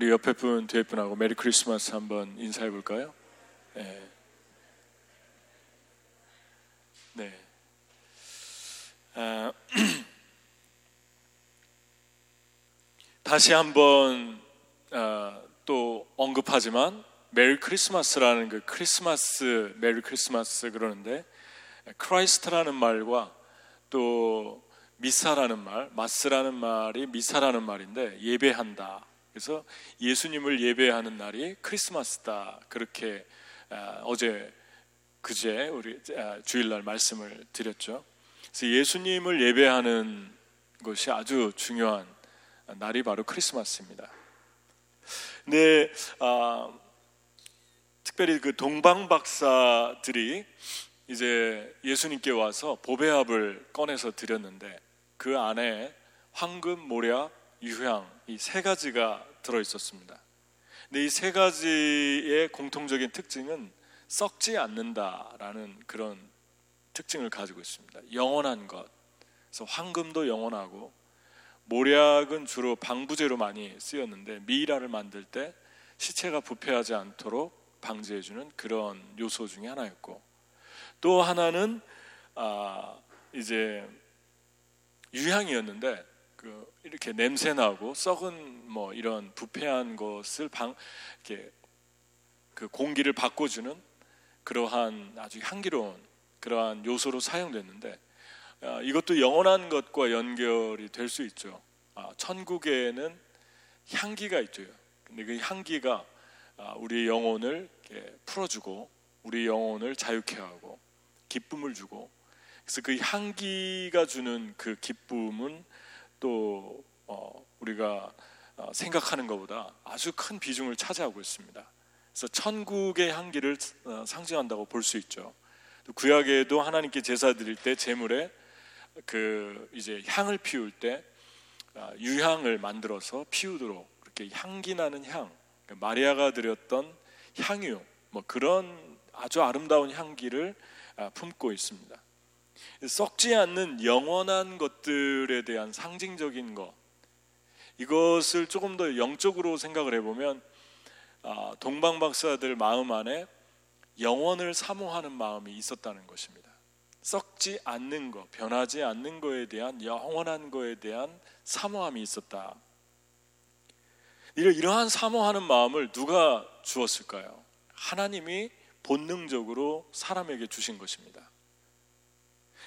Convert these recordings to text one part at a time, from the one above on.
우리 옆에 분, 뒤에 분하고 Merry Christmas 한번 인사해 볼까요? 네. 네. 아, 다시 한번 아, 또 언급하지만 Merry Christmas라는 그 크리스마스 Merry Christmas 그러는데 Christ라는 말과 또 미사라는 말, mas라는 말이 미사라는 말인데 예배한다. 그래서 예수님을 예배하는 날이 크리스마스다. 그렇게 아, 어제 그제 우리 아, 주일날 말씀을 드렸죠. 그래서 예수님을 예배하는 것이 아주 중요한 날이 바로 크리스마스입니다. 근데 아, 특별히 그 동방 박사들이 이제 예수님께 와서 보배합을 꺼내서 드렸는데 그 안에 황금, 모략, 유향 이 세 가지가 들어 있었습니다. 근데 이 세 가지의 공통적인 특징은 썩지 않는다라는 그런 특징을 가지고 있습니다. 영원한 것. 그래서 황금도 영원하고 모략은 주로 방부제로 많이 쓰였는데 미이라를 만들 때 시체가 부패하지 않도록 방지해주는 그런 요소 중에 하나였고 또 하나는 아 이제 유향이었는데 그 이렇게 냄새 나고 썩은 뭐 이런 부패한 것을 방 이렇게 그 공기를 바꿔주는 그러한 아주 향기로운 그러한 요소로 사용됐는데 아, 이것도 영원한 것과 연결이 될 수 있죠. 아, 천국에는 향기가 있죠. 근데 그 향기가 아, 우리 영혼을 풀어주고 우리 영혼을 자유케 하고 기쁨을 주고 그래서 그 향기가 주는 그 기쁨은 또 어, 우리가 어, 생각하는 것보다 아주 큰 비중을 차지하고 있습니다. 그래서 천국의 향기를 어, 상징한다고 볼 수 있죠. 구약에도 하나님께 제사 드릴 때 제물에 그 이제 향을 피울 때 아, 유향을 만들어서 피우도록 그렇게 향기 나는 향 그러니까 마리아가 드렸던 향유 뭐 그런 아주 아름다운 향기를 아, 품고 있습니다. 썩지 않는 영원한 것들에 대한 상징적인 것 이것을 조금 더 영적으로 생각을 해보면 아, 동방 박사들 마음 안에 영원을 사모하는 마음이 있었다는 것입니다. 썩지 않는 것, 변하지 않는 것에 대한 영원한 것에 대한 사모함이 있었다. 이러한 사모하는 마음을 누가 주었을까요? 하나님이 본능적으로 사람에게 주신 것입니다.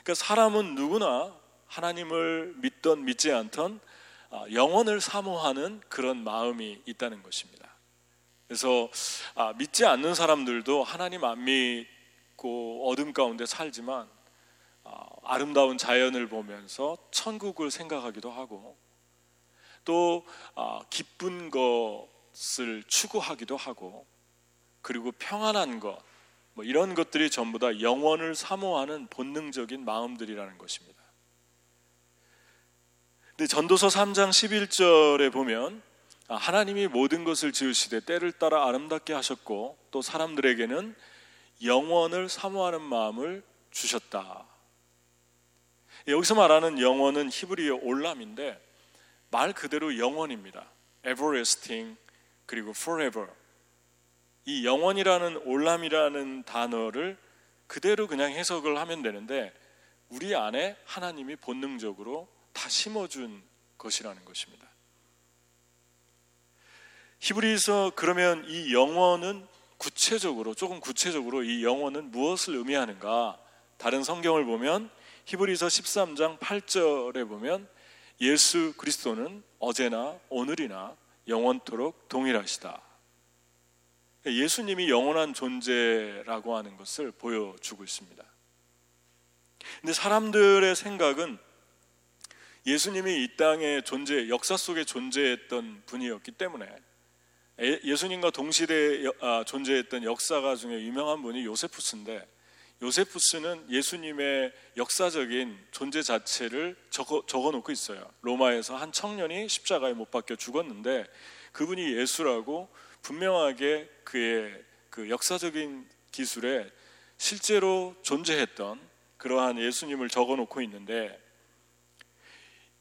그러니까 사람은 누구나 하나님을 믿던 믿지 않던 아, 영혼을 사모하는 그런 마음이 있다는 것입니다. 그래서 아, 믿지 않는 사람들도 하나님 안 믿고 어둠 가운데 살지만 아, 아름다운 자연을 보면서 천국을 생각하기도 하고 또 기쁜 것을 추구하기도 하고 그리고 평안한 것 뭐 이런 것들이 전부 다 영원을 사모하는 본능적인 마음들이라는 것입니다. 근데 전도서 3장 11절에 보면 아, 하나님이 모든 것을 지으시되 때를 따라 아름답게 하셨고 또 사람들에게는 영원을 사모하는 마음을 주셨다. 여기서 말하는 영원은 히브리어 올람인데 말 그대로 영원입니다. everlasting 그리고 forever 이 영원이라는 올람이라는 단어를 그대로 그냥 해석을 하면 되는데 우리 안에 하나님이 본능적으로 다 심어준 것이라는 것입니다. 히브리서 그러면 이 영원은 구체적으로 조금 구체적으로 이 영원은 무엇을 의미하는가? 다른 성경을 보면 히브리서 13장 8절에 보면 예수 그리스도는 어제나 오늘이나 영원토록 동일하시다. 예수님이 영원한 존재라고 하는 것을 보여주고 있습니다. 근데 사람들의 생각은 예수님이 이 땅의 존재, 역사 속에 존재했던 분이었기 때문에 예수님과 동시대에 아, 존재했던 역사가 중에 유명한 분이 요세푸스인데 요세푸스는 예수님의 역사적인 존재 자체를 적어, 적어 놓고 있어요. 로마에서 한 청년이 십자가에 못 박혀 죽었는데 그분이 예수라고 분명하게 그의 그 역사적인 기술에 실제로 존재했던 그러한 예수님을 적어 놓고 있는데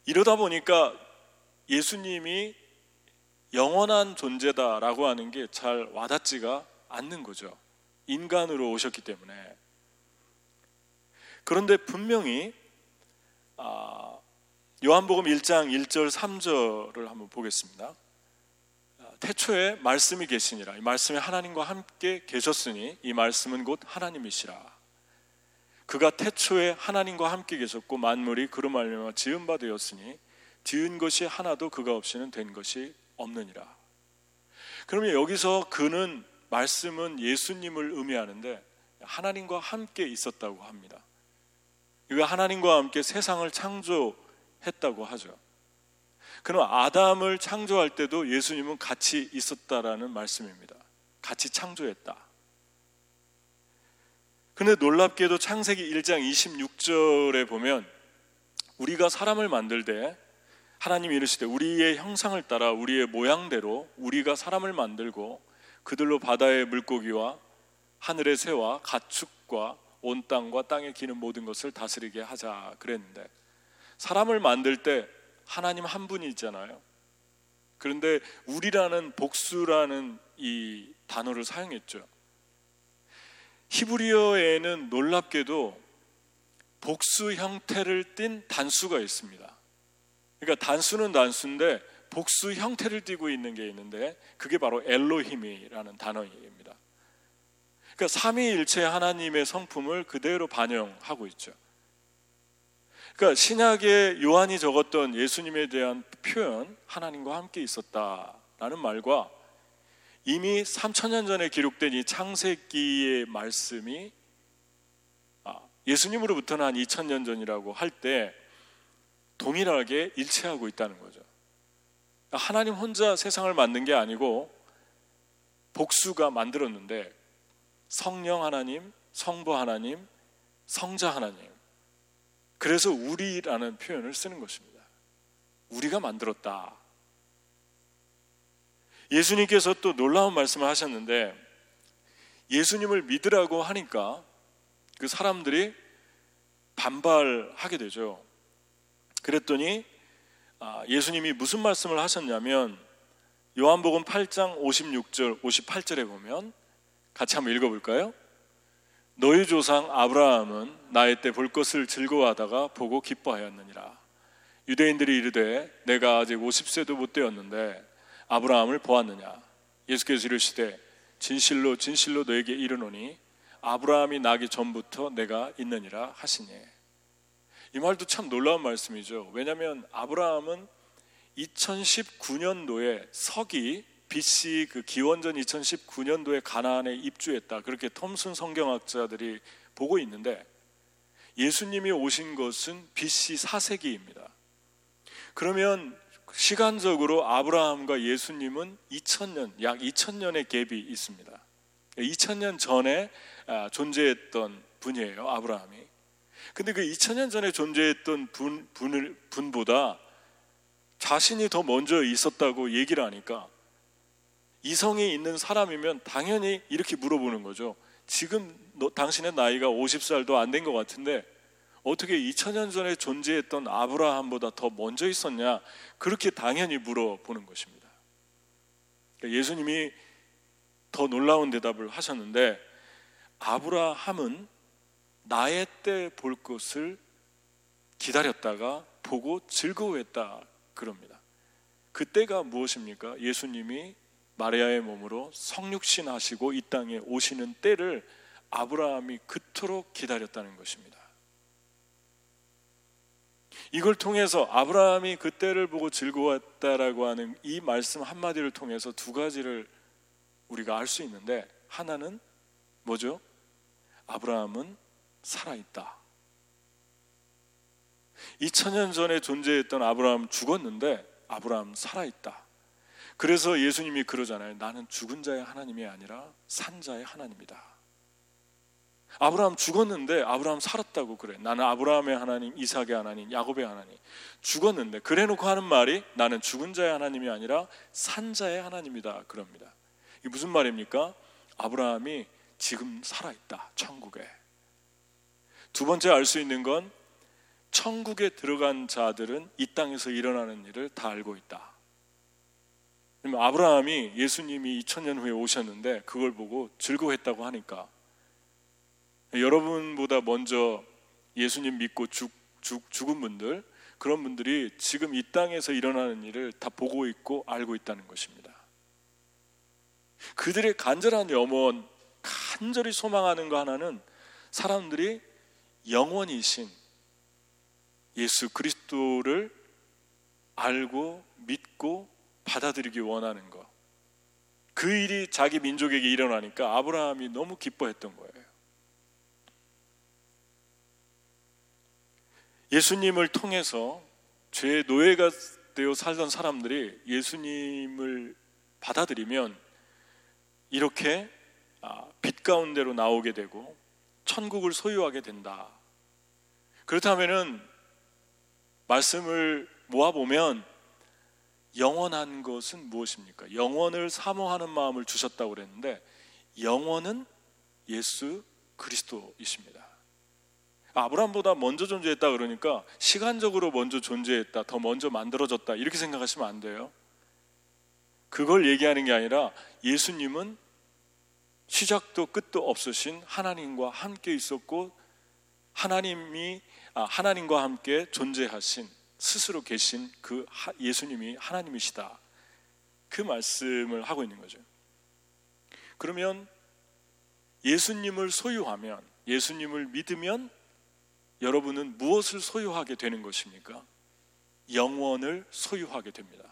이러다 보니까 예수님이 영원한 존재다라고 하는 게 잘 와닿지가 않는 거죠. 인간으로 오셨기 때문에. 그런데 분명히 아, 요한복음 1장 1절 3절을 한번 보겠습니다. 아, 태초에 말씀이 계시니라. 이 말씀이 하나님과 함께 계셨으니 이 말씀은 곧 하나님이시라. 그가 태초에 하나님과 함께 계셨고 만물이 그로 말미암아 지은 바 되었으니 지은 것이 하나도 그가 없이는 된 것이 없느니라. 그러면 여기서 그는 말씀은 예수님을 의미하는데 하나님과 함께 있었다고 합니다. 이거 하나님과 함께 세상을 창조했다고 하죠. 그럼 아담을 창조할 때도 예수님은 같이 있었다라는 말씀입니다. 같이 창조했다. 근데 놀랍게도 창세기 1장 26절에 보면 우리가 사람을 만들 때 하나님이 이르시되 우리의 형상을 따라 우리의 모양대로 우리가 사람을 만들고 그들로 바다의 물고기와 하늘의 새와 가축과 온 땅과 땅에 기는 모든 것을 다스리게 하자 그랬는데 사람을 만들 때 하나님 한 분이 있잖아요. 그런데 우리라는 복수라는 이 단어를 사용했죠. 히브리어에는 놀랍게도 복수 형태를 띤 단수가 있습니다. 그러니까 단수는 단수인데 복수 형태를 띠고 있는 게 있는데 그게 바로 엘로힘이라는 단어입니다. 그러니까 삼위일체 하나님의 성품을 그대로 반영하고 있죠. 그러니까 신약에 요한이 적었던 예수님에 대한 표현 하나님과 함께 있었다라는 말과 이미 3천년 전에 기록된 이 창세기의 말씀이 아, 예수님으로부터는 한 2천년 전이라고 할 때 동일하게 일치하고 있다는 거죠. 하나님 혼자 세상을 만든 게 아니고 복수가 만들었는데 성령 하나님, 성부 하나님, 성자 하나님. 그래서 우리라는 표현을 쓰는 것입니다. 우리가 만들었다. 예수님께서 또 놀라운 말씀을 하셨는데 예수님을 믿으라고 하니까 그 사람들이 반발하게 되죠. 그랬더니 아, 예수님이 무슨 말씀을 하셨냐면 요한복음 8장 56절 58절에 보면 같이 한번 읽어볼까요? 너희 조상 아브라함은 나의 때 볼 것을 즐거워하다가 보고 기뻐하였느니라. 유대인들이 이르되 내가 아직 50세도 못 되었는데 아브라함을 보았느냐? 예수께서 이르시되 진실로 진실로 너에게 이르노니 아브라함이 나기 전부터 내가 있느니라 하시니 이 말도 참 놀라운 말씀이죠. 왜냐하면 아브라함은 2019년도에 서기 BC 그 기원전 2019년도에 가나안에 입주했다. 그렇게 톰슨 성경학자들이 보고 있는데 예수님이 오신 것은 BC 4세기입니다. 그러면 시간적으로 아브라함과 예수님은 2000년, 약 2000년의 갭이 있습니다. 2000년 전에 아, 존재했던 분이에요, 아브라함이. 근데 그 2000년 전에 존재했던 분, 분을, 분보다 자신이 더 먼저 있었다고 얘기를 하니까 이성이 있는 사람이면 당연히 이렇게 물어보는 거죠. 지금 너, 당신의 나이가 50살도 안 된 것 같은데 어떻게 2000년 전에 존재했던 아브라함보다 더 먼저 있었냐? 그렇게 당연히 물어보는 것입니다. 그러니까 예수님이 더 놀라운 대답을 하셨는데 아브라함은 나의 때 볼 것을 기다렸다가 보고 즐거워했다 그럽니다. 그때가 무엇입니까? 예수님이 마리아의 몸으로 성육신 하시고 이 땅에 오시는 때를 아브라함이 그토록 기다렸다는 것입니다. 이걸 통해서 아브라함이 그때를 보고 즐거웠다라고 하는 이 말씀 한마디를 통해서 두 가지를 우리가 알 수 있는데 하나는 뭐죠? 아브라함은 살아있다. 2000년 전에 존재했던 아브라함 죽었는데 아브라함 살아있다. 그래서 예수님이 그러잖아요. 나는 죽은 자의 하나님이 아니라 산 자의 하나님이다. 아브라함 죽었는데 아브라함 살았다고 그래. 나는 아브라함의 하나님, 이삭의 하나님, 야곱의 하나님. 죽었는데 그래 놓고 하는 말이 나는 죽은 자의 하나님이 아니라 산 자의 하나님이다. 그럽니다. 이게 무슨 말입니까? 아브라함이 지금 살아 있다. 천국에. 두 번째 알 수 있는 건 천국에 들어간 자들은 이 땅에서 일어나는 일을 다 알고 있다. 아브라함이 예수님이 2000년 후에 오셨는데 그걸 보고 즐거워했다고 하니까 여러분보다 먼저 예수님 믿고 죽, 죽, 죽은 분들 그런 분들이 지금 이 땅에서 일어나는 일을 다 보고 있고 알고 있다는 것입니다. 그들의 간절한 염원, 간절히 소망하는 거 하나는 사람들이 영원이신 예수 그리스도를 알고 믿고 받아들이기 원하는 것. 그 일이 자기 민족에게 일어나니까 아브라함이 너무 기뻐했던 거예요. 예수님을 통해서 죄의 노예가 되어 살던 사람들이 예수님을 받아들이면 이렇게 아, 빛 가운데로 나오게 되고 천국을 소유하게 된다. 그렇다면은 말씀을 모아 보면 영원한 것은 무엇입니까? 영원을 사모하는 마음을 주셨다고 그랬는데 영원은 예수 그리스도이십니다. 아브라함보다 먼저 존재했다 그러니까 시간적으로 먼저 존재했다, 더 먼저 만들어졌다 이렇게 생각하시면 안 돼요. 그걸 얘기하는 게 아니라 예수님은 시작도 끝도 없으신 하나님과 함께 있었고 하나님이 아, 하나님과 함께 존재하신 스스로 계신 그 예수님이 하나님이시다. 그 말씀을 하고 있는 거죠. 그러면 예수님을 소유하면 예수님을 믿으면 여러분은 무엇을 소유하게 되는 것입니까? 영원을 소유하게 됩니다.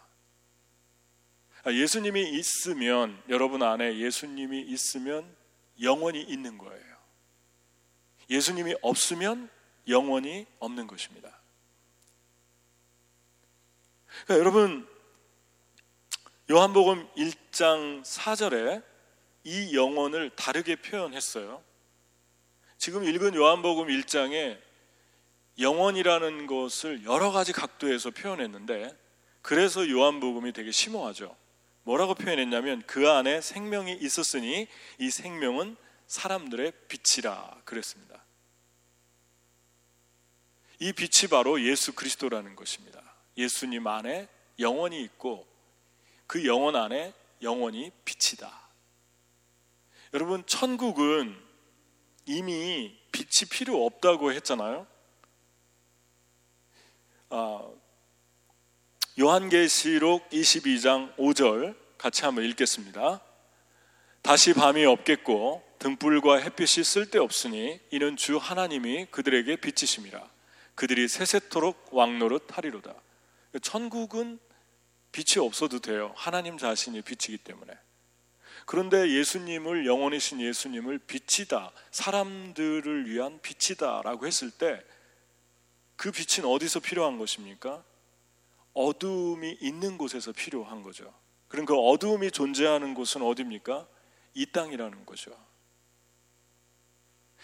아, 예수님이 있으면 여러분 안에 예수님이 있으면 영원히 있는 거예요. 예수님이 없으면 영원히 없는 것입니다. 그러니까 여러분 요한복음 1장 4절에 이 영혼을 다르게 표현했어요. 지금 읽은 요한복음 1장에 영혼이라는 것을 여러 가지 각도에서 표현했는데 그래서 요한복음이 되게 심오하죠. 뭐라고 표현했냐면 그 안에 생명이 있었으니 이 생명은 사람들의 빛이라 그랬습니다. 이 빛이 바로 예수 그리스도라는 것입니다. 예수님 안에 영원이 있고 그 영원 안에 영원이 빛이다. 여러분, 천국은 이미 빛이 필요 없다고 했잖아요. 아, 요한계시록 22장 5절 같이 한번 읽겠습니다. 다시 밤이 없겠고 등불과 햇빛이 쓸데없으니 이는 주 하나님이 그들에게 빛이심이라 그들이 세세토록 왕노릇 하리로다. 천국은 빛이 없어도 돼요. 하나님 자신이 빛이기 때문에. 그런데 예수님을 영원이신 예수님을 빛이다. 사람들을 위한 빛이다라고 했을 때 그 빛은 어디서 필요한 것입니까? 어둠이 있는 곳에서 필요한 거죠. 그럼 그 어둠이 존재하는 곳은 어디입니까? 이 땅이라는 거죠.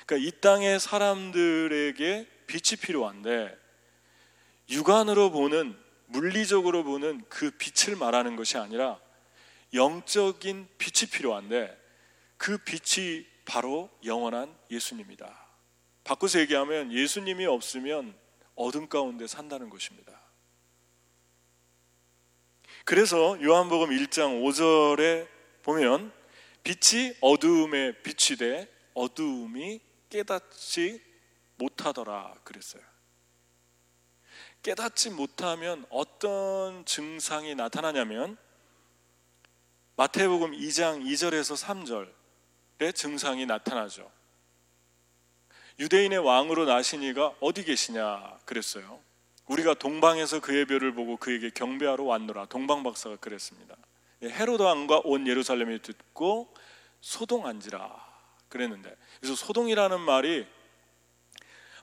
그러니까 이 땅의 사람들에게 빛이 필요한데 육안으로 보는 물리적으로 보는 그 빛을 말하는 것이 아니라 영적인 빛이 필요한데 그 빛이 바로 영원한 예수님이다. 바꿔서 얘기하면 예수님이 없으면 어둠 가운데 산다는 것입니다. 그래서 요한복음 1장 5절에 보면 빛이 어두움에 빛이 돼 어두움이 깨닫지 못하더라 그랬어요. 깨닫지 못하면 어떤 증상이 나타나냐면 마태복음 2장 2절에서 3절의 증상이 나타나죠. 유대인의 왕으로 나시니가 어디 계시냐 그랬어요. 우리가 동방에서 그의 별을 보고 그에게 경배하러 왔노라. 동방 박사가 그랬습니다. 예, 헤로드 왕과 온 예루살렘이 듣고 소동한지라 그랬는데 그래서 소동이라는 말이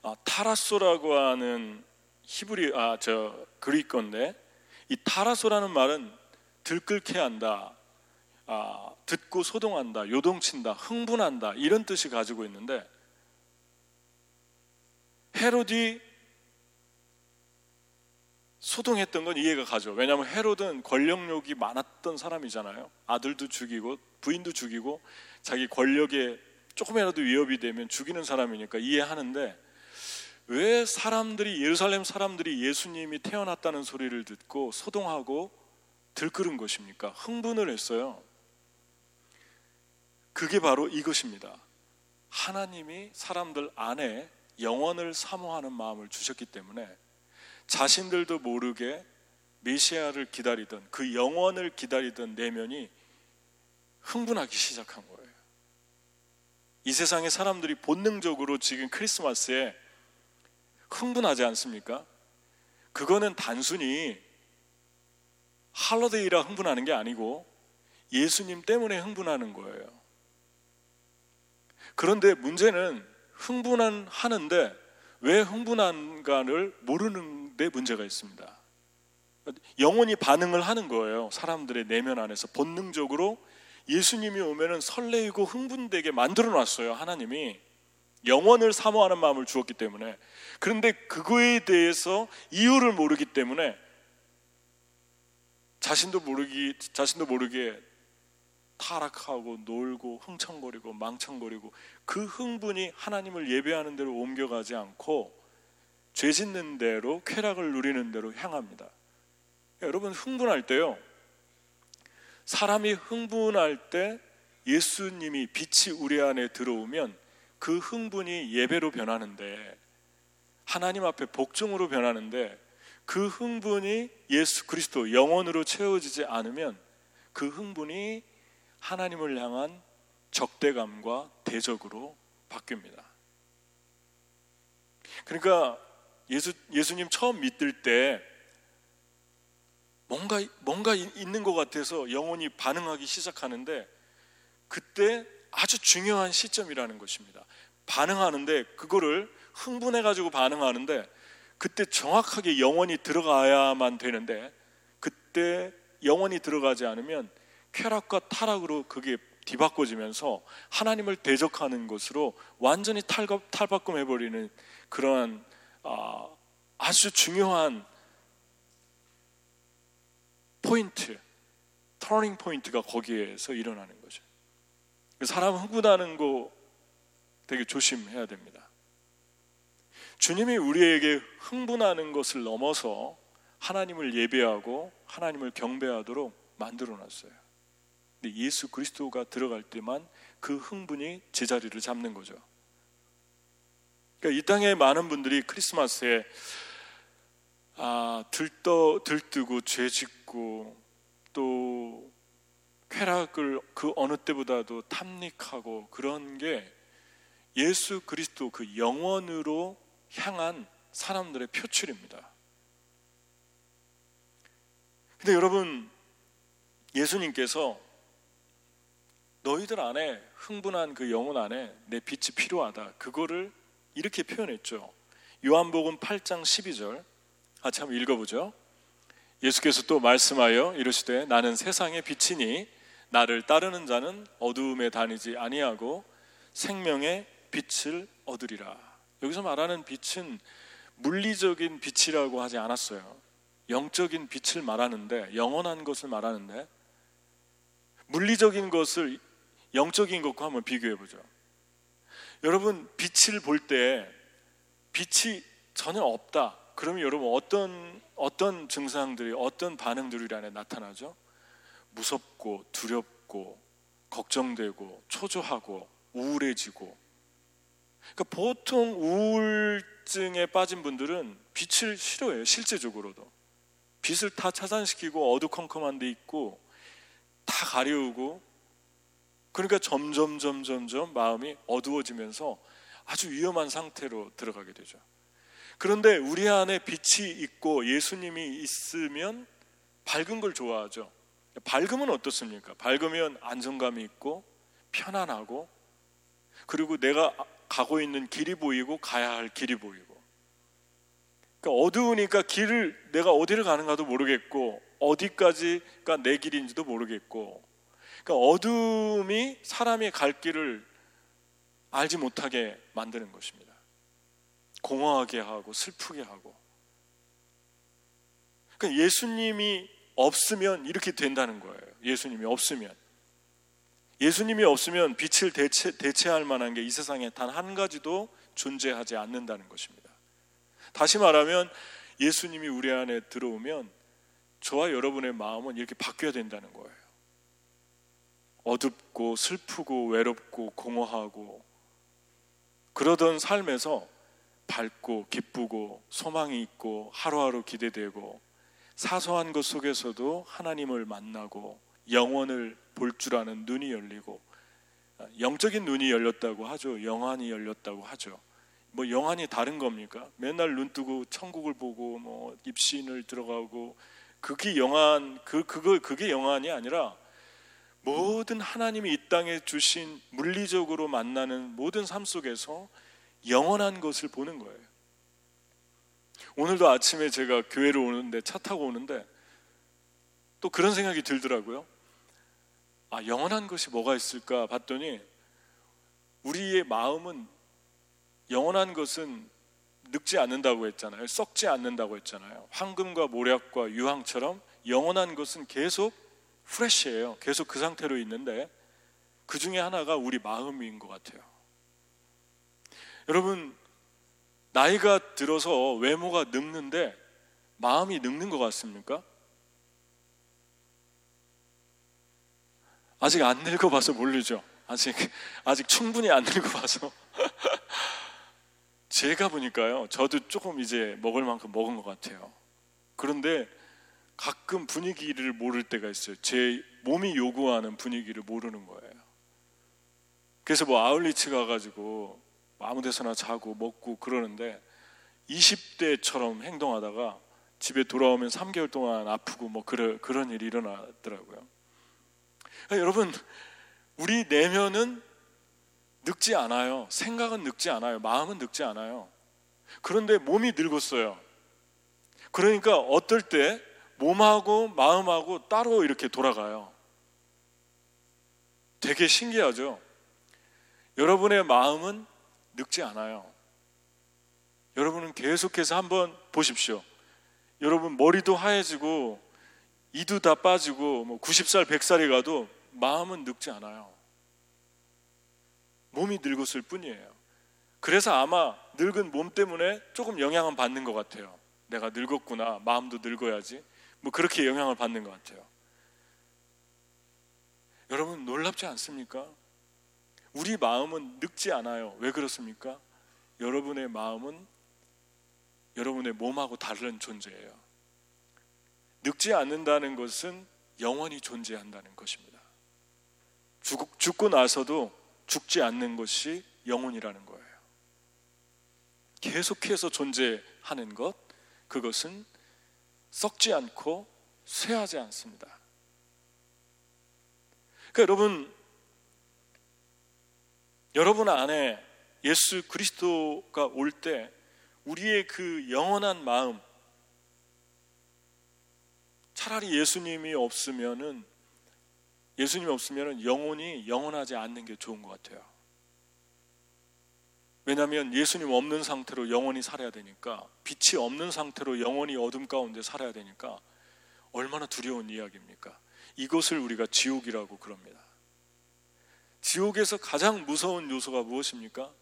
아, ταράσσω라고 하는 히브리 아 저 그리스 건데 이 ταράσσω라는 말은 들끓게 한다, 아, 듣고 소동한다, 요동친다, 흥분한다 이런 뜻이 가지고 있는데 헤로디 소동했던 건 이해가 가죠. 왜냐하면 헤롯은 권력욕이 많았던 사람이잖아요. 아들도 죽이고 부인도 죽이고 자기 권력에 조금이라도 위협이 되면 죽이는 사람이니까 이해하는데 왜 사람들이 예루살렘 사람들이 예수님이 태어났다는 소리를 듣고 소동하고 들끓은 것입니까? 흥분을 했어요. 그게 바로 이것입니다. 하나님이 사람들 안에 영원을 사모하는 마음을 주셨기 때문에 자신들도 모르게 메시아를 기다리던 그 영원을 기다리던 내면이 흥분하기 시작한 거예요. 이 세상의 사람들이 본능적으로 지금 크리스마스에 흥분하지 않습니까? 그거는 단순히 할로데이라 흥분하는 게 아니고 예수님 때문에 흥분하는 거예요. 그런데 문제는 흥분은 하는데 왜 흥분한가를 모르는 데 문제가 있습니다. 영혼이 반응을 하는 거예요. 사람들의 내면 안에서 본능적으로 예수님이 오면은 설레이고 흥분되게 만들어 놨어요. 하나님이 영원을 사모하는 마음을 주었기 때문에 그런데 그거에 대해서 이유를 모르기 때문에 자신도 모르기 자신도 모르게 타락하고 놀고 흥청거리고 망청거리고 그 흥분이 하나님을 예배하는 대로 옮겨가지 않고 죄 짓는 대로 쾌락을 누리는 대로 향합니다. 여러분 흥분할 때요. 사람이 흥분할 때 예수님이 빛이 우리 안에 들어오면 그 흥분이 예배로 변하는데 하나님 앞에 복종으로 변하는데 그 흥분이 예수 그리스도 영원으로 채워지지 않으면 그 흥분이 하나님을 향한 적대감과 대적으로 바뀝니다. 그러니까 예수, 예수님 처음 믿을 때 뭔가, 뭔가 있는 것 같아서 영혼이 반응하기 시작하는데 그때 아주 중요한 시점이라는 것입니다. 반응하는데 그거를 흥분해 가지고 반응하는데 그때 정확하게 영혼이 들어가야만 되는데 그때 영혼이 들어가지 않으면 쾌락과 타락으로 그게 뒤바꿔지면서 하나님을 대적하는 것으로 완전히 탈바, 탈바꿈해 버리는 그러한 아, 아주 중요한 포인트, turning point가 거기에서 일어나는 거죠. 사람 흥분하는 거 되게 조심해야 됩니다. 주님이 우리에게 흥분하는 것을 넘어서 하나님을 예배하고 하나님을 경배하도록 만들어 놨어요. 근데 예수 그리스도가 들어갈 때만 그 흥분이 제자리를 잡는 거죠. 그러니까 이 땅에 많은 분들이 크리스마스에 아, 들떠 들뜨고 죄 짓고 또 쾌락을 그 어느 때보다도 탐닉하고 그런 게 예수 그리스도 그 영원으로 향한 사람들의 표출입니다. 근데 여러분 예수님께서 너희들 안에 흥분한 그 영혼 안에 내 빛이 필요하다. 그거를 이렇게 표현했죠. 요한복음 8장 12절 같이 한번 읽어보죠. 예수께서 또 말씀하여 이르시되 나는 세상의 빛이니 나를 따르는 자는 어두움에 다니지 아니하고 생명의 빛을 얻으리라. 여기서 말하는 빛은 물리적인 빛이라고 하지 않았어요. 영적인 빛을 말하는데 영원한 것을 말하는데 물리적인 것을 영적인 것과 한번 비교해 보죠. 여러분 빛을 볼 때 빛이 전혀 없다. 그러면 여러분 어떤 어떤 증상들이 어떤 반응들이 안에 나타나죠? 무섭고 두렵고 걱정되고 초조하고 우울해지고 그러니까 보통 우울증에 빠진 분들은 빛을 싫어해요 실제적으로도 빛을 다 차단시키고 어두컴컴한 데 있고 다 가려우고 그러니까 점점 점점 점 마음이 어두워지면서 아주 위험한 상태로 들어가게 되죠. 그런데 우리 안에 빛이 있고 예수님이 있으면 밝은 걸 좋아하죠. 밝으면 어떻습니까? 밝으면 안정감이 있고 편안하고 그리고 내가 가고 있는 길이 보이고 가야 할 길이 보이고 그러니까 어두우니까 길을 내가 어디를 가는가도 모르겠고 어디까지가 내 길인지도 모르겠고 그러니까 어둠이 사람의 갈 길을 알지 못하게 만드는 것입니다. 공허하게 하고 슬프게 하고. 그러니까 예수님이 없으면 이렇게 된다는 거예요. 예수님이 없으면. 예수님이 없으면 빛을 대체, 대체할 만한 게 이 세상에 단 한 가지도 존재하지 않는다는 것입니다. 다시 말하면 예수님이 우리 안에 들어오면 저와 여러분의 마음은 이렇게 바뀌어야 된다는 거예요. 어둡고 슬프고 외롭고 공허하고 그러던 삶에서 밝고 기쁘고 소망이 있고 하루하루 기대되고 사소한 것 속에서도 하나님을 만나고 영원을 볼 줄 아는 눈이 열리고 영적인 눈이 열렸다고 하죠. 영안이 열렸다고 하죠. 뭐 영안이 다른 겁니까? 맨날 눈 뜨고 천국을 보고 뭐 입신을 들어가고 그게 영안 그 그거 그게 영안이 아니라 모든 하나님이 이 땅에 주신 물리적으로 만나는 모든 삶 속에서 영원한 것을 보는 거예요. 오늘도 아침에 제가 교회를 오는데 차 타고 오는데 또 그런 생각이 들더라고요. 아, 영원한 것이 뭐가 있을까 봤더니 우리의 마음은 영원한 것은 늙지 않는다고 했잖아요. 썩지 않는다고 했잖아요. 황금과 모략과 유황처럼 영원한 것은 계속 프레시해요. 계속 그 상태로 있는데 그 중에 하나가 우리 마음인 것 같아요. 여러분 나이가 들어서 외모가 늙는데 마음이 늙는 것 같습니까? 아직 안 늙어봐서 모르죠. 아직 아직 충분히 안 늙어봐서 제가 보니까요. 저도 조금 이제 먹을 만큼 먹은 것 같아요. 그런데 가끔 분위기를 모를 때가 있어요. 제 몸이 요구하는 분위기를 모르는 거예요. 그래서 뭐 아울리치 가가지고 아무 데서나 자고 먹고 그러는데 20대처럼 행동하다가 집에 돌아오면 3개월 동안 아프고 뭐 그런 그런 일이 일어나더라고요. 그러니까 여러분 우리 내면은 늙지 않아요. 생각은 늙지 않아요. 마음은 늙지 않아요. 그런데 몸이 늙었어요. 그러니까 어떨 때 몸하고 마음하고 따로 이렇게 돌아가요. 되게 신기하죠? 여러분의 마음은 늙지 않아요. 여러분은 계속해서 한번 보십시오. 여러분 머리도 하얘지고 이도 다 빠지고 뭐 90살, 100살이 가도 마음은 늙지 않아요. 몸이 늙었을 뿐이에요. 그래서 아마 늙은 몸 때문에 조금 영향은 받는 것 같아요. 내가 늙었구나. 마음도 늙어야지. 뭐 그렇게 영향을 받는 것 같아요. 여러분 놀랍지 않습니까? 우리 마음은 늙지 않아요. 왜 그렇습니까? 여러분의 마음은 여러분의 몸하고 다른 존재예요. 늙지 않는다는 것은 영원히 존재한다는 것입니다. 죽, 죽고 나서도 죽지 않는 것이 영혼이라는 거예요. 계속해서 존재하는 것, 그것은 썩지 않고 쇠하지 않습니다. 그러니까 여러분, 여러분 안에 예수 그리스도가 올 때 우리의 그 영원한 마음, 차라리 예수님이 없으면은 예수님이 없으면은 영혼이 영원하지 않는 게 좋은 것 같아요. 왜냐하면 예수님 없는 상태로 영원히 살아야 되니까 빛이 없는 상태로 영원히 어둠 가운데 살아야 되니까 얼마나 두려운 이야기입니까? 이것을 우리가 지옥이라고 그럽니다. 지옥에서 가장 무서운 요소가 무엇입니까?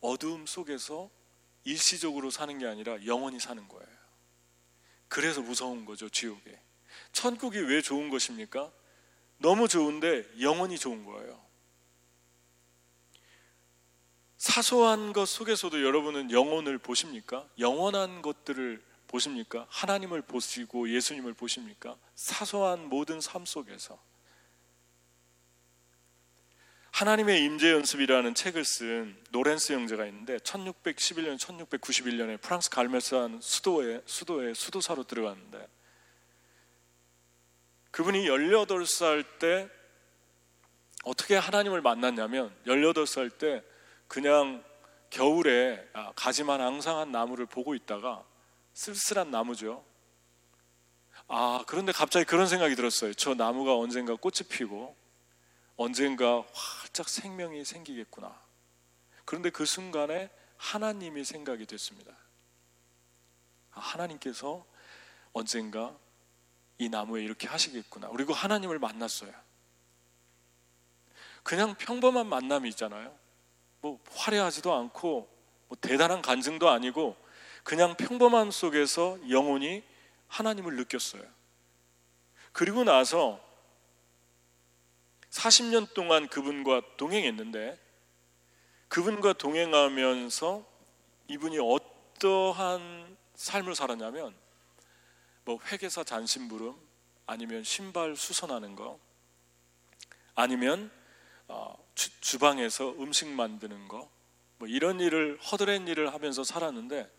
어두움 속에서 일시적으로 사는 게 아니라 영원히 사는 거예요. 그래서 무서운 거죠, 지옥에. 천국이 왜 좋은 것입니까? 너무 좋은데 영원히 좋은 거예요. 사소한 것 속에서도 여러분은 영혼을 보십니까? 영원한 것들을 보십니까? 하나님을 보시고 예수님을 보십니까? 사소한 모든 삶 속에서 하나님의 임재 연습이라는 책을 쓴 노렌스 형제가 있는데 1611년, 1691년에 프랑스 갈메산 수도에 수도에 수도사로 들어갔는데 그분이 18살 때 어떻게 하나님을 만났냐면 18살 때 그냥 겨울에 아, 가지만 앙상한 나무를 보고 있다가 쓸쓸한 나무죠. 아, 그런데 갑자기 그런 생각이 들었어요. 저 나무가 언젠가 꽃이 피고 언젠가 활짝 생명이 생기겠구나. 그런데 그 순간에 하나님이 생각이 됐습니다. 아, 하나님께서 언젠가 이 나무에 이렇게 하시겠구나. 그리고 하나님을 만났어요. 그냥 평범한 만남이 있잖아요. 뭐 화려하지도 않고 뭐 대단한 간증도 아니고 그냥 평범함 속에서 영혼이 하나님을 느꼈어요. 그리고 나서 40년 동안 그분과 동행했는데 그분과 동행하면서 이분이 어떠한 삶을 살았냐면 뭐 회계사 잔심부름 아니면 신발 수선하는 거 아니면 어, 주, 방에서 음식 만드는 거 뭐 이런 일을 허드렛 일을 하면서 살았는데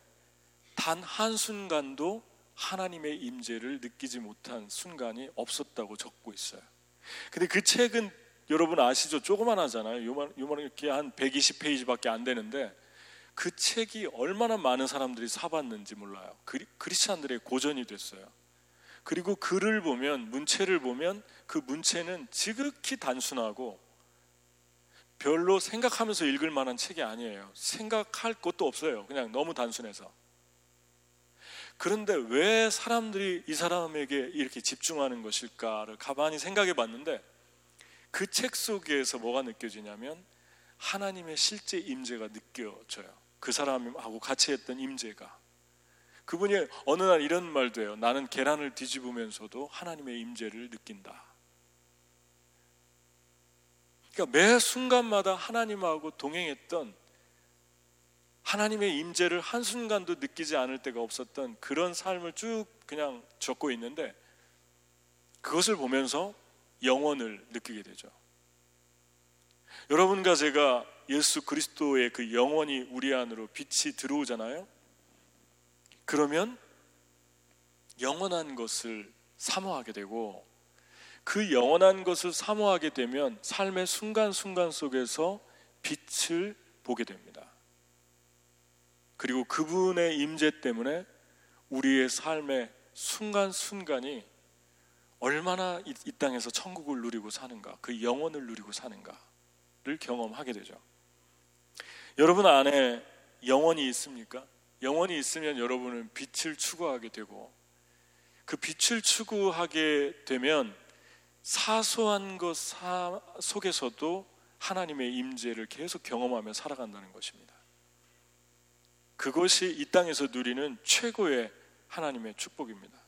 단 한순간도 하나님의 임재를 느끼지 못한 순간이 없었다고 적고 있어요. 근데 그 책은 여러분 아시죠? 조그만하잖아요. 요만 요만 이렇게 한 120페이지밖에 안 되는데 그 책이 얼마나 많은 사람들이 사봤는지 몰라요. 그리, 크리스찬들의 고전이 됐어요. 그리고 글을 보면 문체를 보면 그 문체는 지극히 단순하고 별로 생각하면서 읽을 만한 책이 아니에요. 생각할 것도 없어요. 그냥 너무 단순해서. 그런데 왜 사람들이 이 사람에게 이렇게 집중하는 것일까를 가만히 생각해 봤는데 그 책 속에서 뭐가 느껴지냐면 하나님의 실제 임재가 느껴져요. 그 사람하고 같이 했던 임재가. 그분이 어느 날 이런 말도 해요. 나는 계란을 뒤집으면서도 하나님의 임재를 느낀다. 그러니까 매 순간마다 하나님하고 동행했던 하나님의 임재를 한순간도 느끼지 않을 때가 없었던 그런 삶을 쭉 그냥 적고 있는데 그것을 보면서 영원을 느끼게 되죠. 여러분과 제가 예수 그리스도의 그 영원이 우리 안으로 빛이 들어오잖아요. 그러면 영원한 것을 사모하게 되고 그 영원한 것을 사모하게 되면 삶의 순간순간 속에서 빛을 보게 됩니다. 그리고 그분의 임재 때문에 우리의 삶의 순간순간이 얼마나 이, 이 땅에서 천국을 누리고 사는가, 그 영원을 누리고 사는가를 경험하게 되죠. 여러분 안에 영원이 있습니까? 영원이 있으면 여러분은 빛을 추구하게 되고 그 빛을 추구하게 되면 사소한 것 속에서도 하나님의 임재를 계속 경험하며 살아간다는 것입니다. 그것이 이 땅에서 누리는 최고의 하나님의 축복입니다.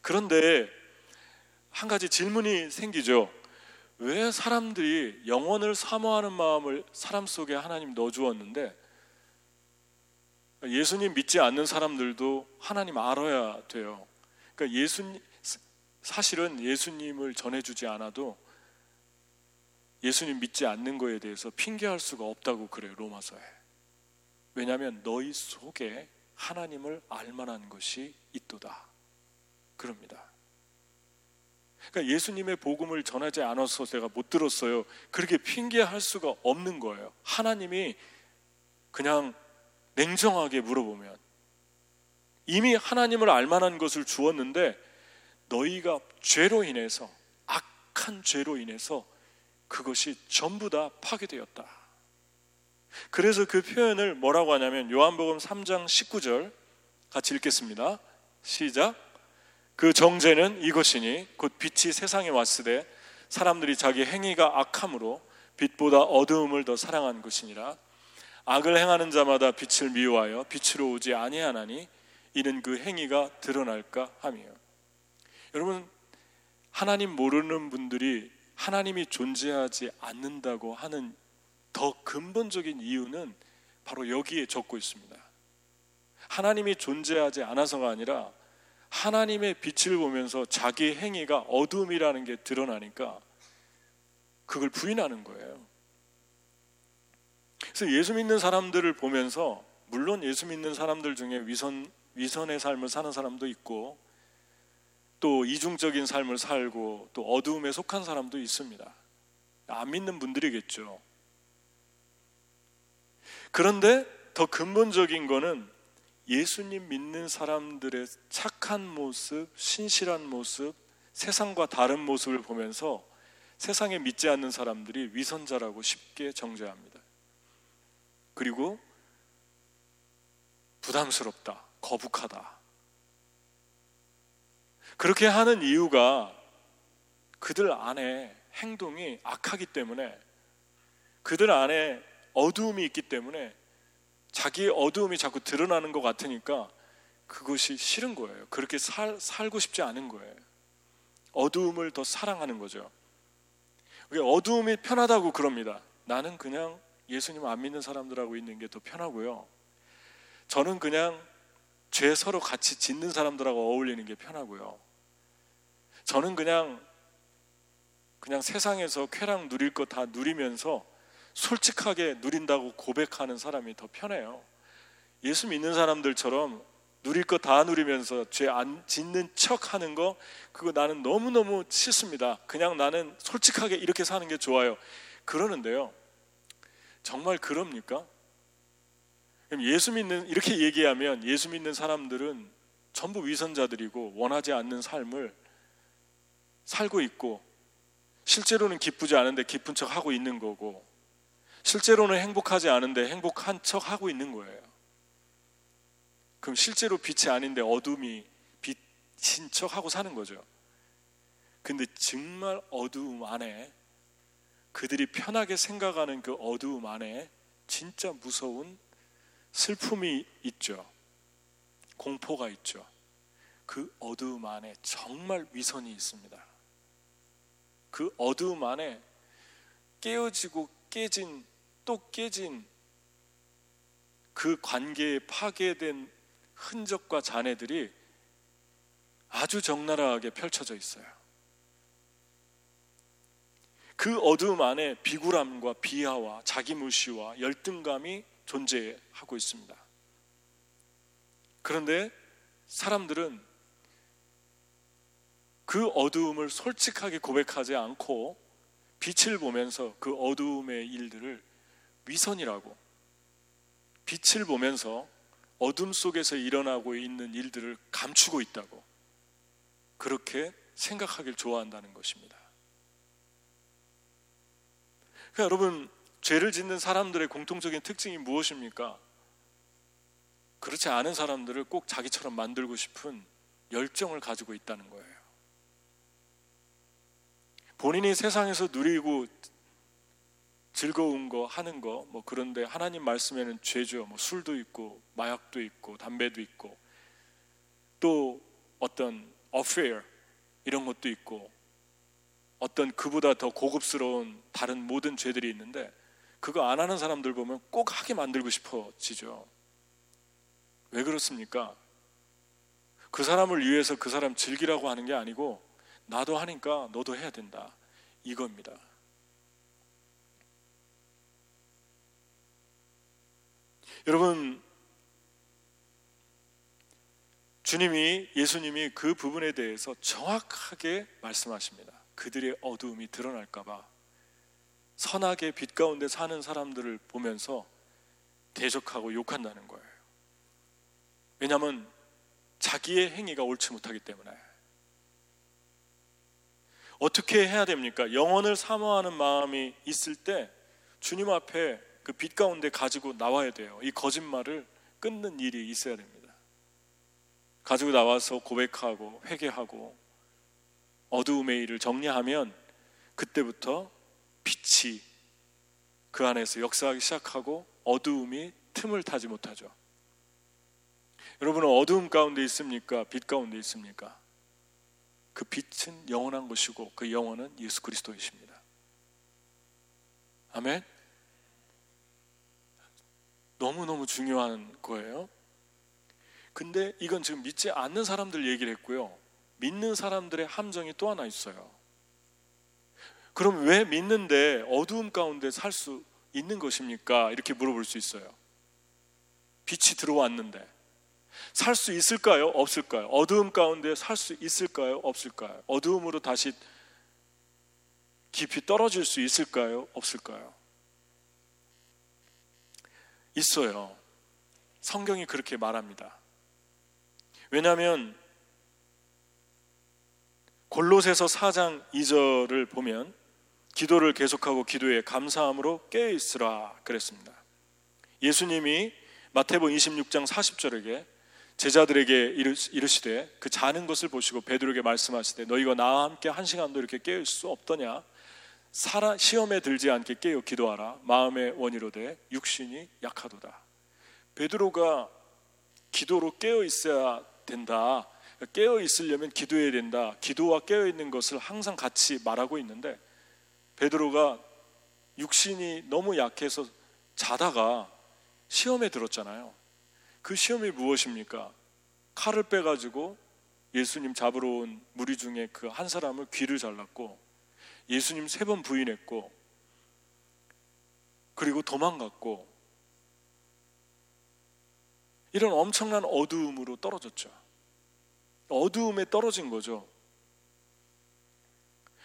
그런데 한 가지 질문이 생기죠. 왜 사람들이 영원을 사모하는 마음을 사람 속에 하나님 넣어 주었는데 예수님 믿지 않는 사람들도 하나님 알아야 돼요. 그러니까 예수 사실은 예수님을 전해주지 않아도 예수님 믿지 않는 거에 대해서 핑계할 수가 없다고 그래요 로마서에. 왜냐하면 너희 속에 하나님을 알만한 것이 있도다. 그럽니다. 그러니까 예수님의 복음을 전하지 않아서 제가 못 들었어요. 그렇게 핑계할 수가 없는 거예요. 하나님이 그냥 냉정하게 물어보면 이미 하나님을 알만한 것을 주었는데 너희가 죄로 인해서 악한 죄로 인해서 그것이 전부 다 파괴되었다. 그래서 그 표현을 뭐라고 하냐면 요한복음 3장 19절 같이 읽겠습니다. 시작. 그 정죄는 이것이니 곧 빛이 세상에 왔으되 사람들이 자기 행위가 악함으로 빛보다 어두움을 더 사랑한 것이니라. 악을 행하는 자마다 빛을 미워하여 빛으로 오지 아니하나니 이는 그 행위가 드러날까 함이요. 여러분 하나님 모르는 분들이 하나님이 존재하지 않는다고 하는 더 근본적인 이유는 바로 여기에 적고 있습니다. 하나님이 존재하지 않아서가 아니라 하나님의 빛을 보면서 자기 행위가 어둠이라는 게 드러나니까 그걸 부인하는 거예요. 그래서 예수 믿는 사람들을 보면서 물론 예수 믿는 사람들 중에 위선 위선의 삶을 사는 사람도 있고 또 이중적인 삶을 살고 또 어두움에 속한 사람도 있습니다. 안 믿는 분들이겠죠. 그런데 더 근본적인 거는 예수님 믿는 사람들의 착한 모습, 신실한 모습, 세상과 다른 모습을 보면서 세상에 믿지 않는 사람들이 위선자라고 쉽게 정죄합니다. 그리고 부담스럽다, 거북하다. 그렇게 하는 이유가 그들 안에 행동이 악하기 때문에 그들 안에 어두움이 있기 때문에 자기의 어두움이 자꾸 드러나는 것 같으니까 그것이 싫은 거예요. 그렇게 살, 살고 싶지 않은 거예요. 어두움을 더 사랑하는 거죠. 어두움이 편하다고 그럽니다. 나는 그냥 예수님 안 믿는 사람들하고 있는 게 더 편하고요. 저는 그냥 죄 서로 같이 짓는 사람들하고 어울리는 게 편하고요. 저는 그냥 그냥 세상에서 쾌락 누릴 거 다 누리면서 솔직하게 누린다고 고백하는 사람이 더 편해요. 예수 믿는 사람들처럼 누릴 거 다 누리면서 죄 안 짓는 척 하는 거 그거 나는 너무너무 싫습니다. 그냥 나는 솔직하게 이렇게 사는 게 좋아요. 그러는데요. 정말 그럽니까? 예수 믿는 이렇게 얘기하면 예수 믿는 사람들은 전부 위선자들이고 원하지 않는 삶을 살고 있고 실제로는 기쁘지 않은데 기쁜 척 하고 있는 거고 실제로는 행복하지 않은데 행복한 척 하고 있는 거예요. 그럼 실제로 빛이 아닌데 어둠이 빛인 척 하고 사는 거죠. 근데 정말 어두움 안에 그들이 편하게 생각하는 그 어두움 안에 진짜 무서운 슬픔이 있죠. 공포가 있죠. 그 어두움 안에 정말 위선이 있습니다. 그 어두움 안에 깨어지고 깨진 또 깨진 그 관계에 파괴된 흔적과 잔해들이 아주 적나라하게 펼쳐져 있어요. 그 어두움 안에 비굴함과 비하와 자기무시와 열등감이 존재하고 있습니다. 그런데 사람들은 그 어두움을 솔직하게 고백하지 않고 빛을 보면서 그 어두움의 일들을 위선이라고 빛을 보면서 어둠 속에서 일어나고 있는 일들을 감추고 있다고 그렇게 생각하길 좋아한다는 것입니다. 그러니까 여러분 죄를 짓는 사람들의 공통적인 특징이 무엇입니까? 그렇지 않은 사람들을 꼭 자기처럼 만들고 싶은 열정을 가지고 있다는 거예요. 본인이 세상에서 누리고 즐거운 거 하는 거 뭐 그런데 하나님 말씀에는 죄죠. 뭐 술도 있고 마약도 있고 담배도 있고 또 어떤 affair 이런 것도 있고 어떤 그보다 더 고급스러운 다른 모든 죄들이 있는데 그거 안 하는 사람들 보면 꼭 하게 만들고 싶어지죠. 왜 그렇습니까? 그 사람을 위해서 그 사람 즐기라고 하는 게 아니고 나도 하니까 너도 해야 된다. 이겁니다. 여러분, 주님이, 예수님이 그 부분에 대해서 정확하게 말씀하십니다. 그들의 어두움이 드러날까봐 선하게 빛 가운데 사는 사람들을 보면서 대적하고 욕한다는 거예요. 왜냐하면 자기의 행위가 옳지 못하기 때문에. 어떻게 해야 됩니까? 영혼을 사모하는 마음이 있을 때 주님 앞에 그 빛 가운데 가지고 나와야 돼요. 이 거짓말을 끊는 일이 있어야 됩니다. 가지고 나와서 고백하고 회개하고 어두움의 일을 정리하면 그때부터 빛이 그 안에서 역사하기 시작하고 어두움이 틈을 타지 못하죠. 여러분은 어두움 가운데 있습니까? 빛 가운데 있습니까? 그 빛은 영원한 것이고 그 영원은 예수 그리스도이십니다. 아멘. 너무너무 중요한 거예요. 근데 이건 지금 믿지 않는 사람들 얘기를 했고요. 믿는 사람들의 함정이 또 하나 있어요. 그럼 왜 믿는데 어두움 가운데 살 수 있는 것입니까? 이렇게 물어볼 수 있어요. 빛이 들어왔는데 살 수 있을까요? 없을까요? 어두움 가운데 살 수 있을까요? 없을까요? 어두움으로 다시 깊이 떨어질 수 있을까요? 없을까요? 있어요. 성경이 그렇게 말합니다. 왜냐하면 골로새서 4장 2절을 보면 기도를 계속하고 기도에 감사함으로 깨어 있으라 그랬습니다. 예수님이 마태복음 26장 40절에게 제자들에게 이르시되 그 자는 것을 보시고 베드로에게 말씀하시되 너희가 나와 함께 한 시간도 이렇게 있을 수 없더냐 살아 시험에 들지 않게 깨어 기도하라 마음의 원이로 돼 육신이 약하도다 베드로가 기도로 깨어 있어야 된다. 깨어 있으려면 기도해야 된다. 기도와 깨어 있는 것을 항상 같이 말하고 있는데 베드로가 육신이 너무 약해서 자다가 시험에 들었잖아요. 그 시험이 무엇입니까? 칼을 빼가지고 예수님 잡으러 온 무리 중에 그 한 사람을 귀를 잘랐고 예수님 세 번 부인했고 그리고 도망갔고 이런 엄청난 어두움으로 떨어졌죠. 어두움에 떨어진 거죠.